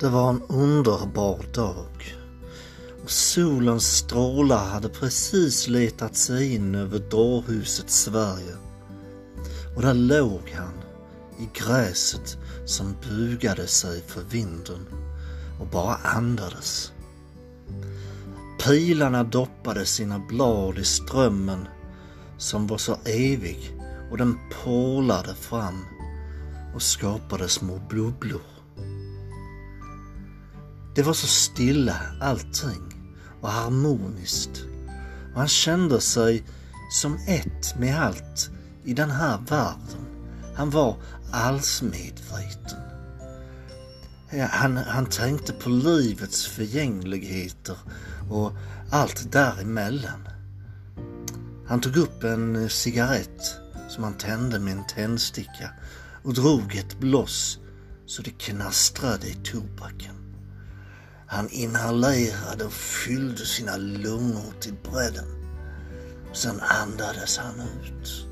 Det var en underbar dag. Och solens strålar hade precis letat sig in över dårhuset Sverige. Och där låg han i gräset som bugade sig för vinden och bara andades. Pilarna doppade sina blad i strömmen som var så evig och den porlade fram och skapade små bubblor. Det var så stilla allting och harmoniskt och han kände sig som ett med allt i den här världen. Han var allsmedveten. Han, han tänkte på livets förgängligheter och allt däremellan. Han tog upp en cigarett som han tände med en tändsticka och drog ett bloss så det knastrade i tobaken. Han inhalerade och fyllde sina lungor till bredden. Sen andades han ut.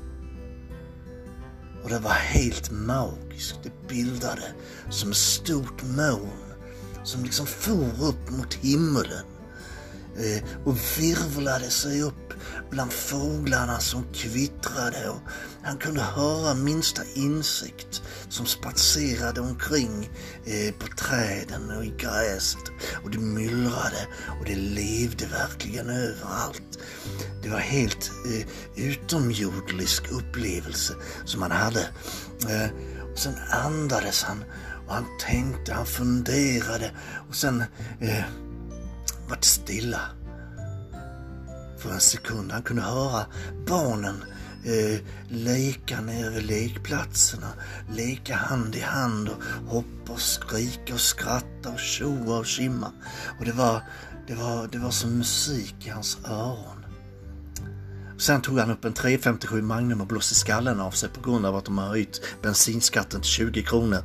Och det var helt magiskt. Det bildade som ett stort moln som liksom for upp mot himmelen eh, och virvlade sig upp bland fåglarna som kvittrade och han kunde höra minsta insekt som spatserade omkring eh, på träden och i gräset och det myllrade och det levde verkligen överallt. Det var helt eh, upplevelse som han hade. Eh, och sen andades han och han tänkte, han funderade och sen eh, var det stilla för en sekund. Han kunde höra barnen eh, leka nere vid lekplatserna, leka hand i hand och hoppa och skrika och skratta och tjoa och tjimma. Och det var, det var, det var som musik i hans öron. Sen tog han upp en 357 Magnum och blåste skallen av sig på grund av att de har höjt bensinskatten till 20 kronor.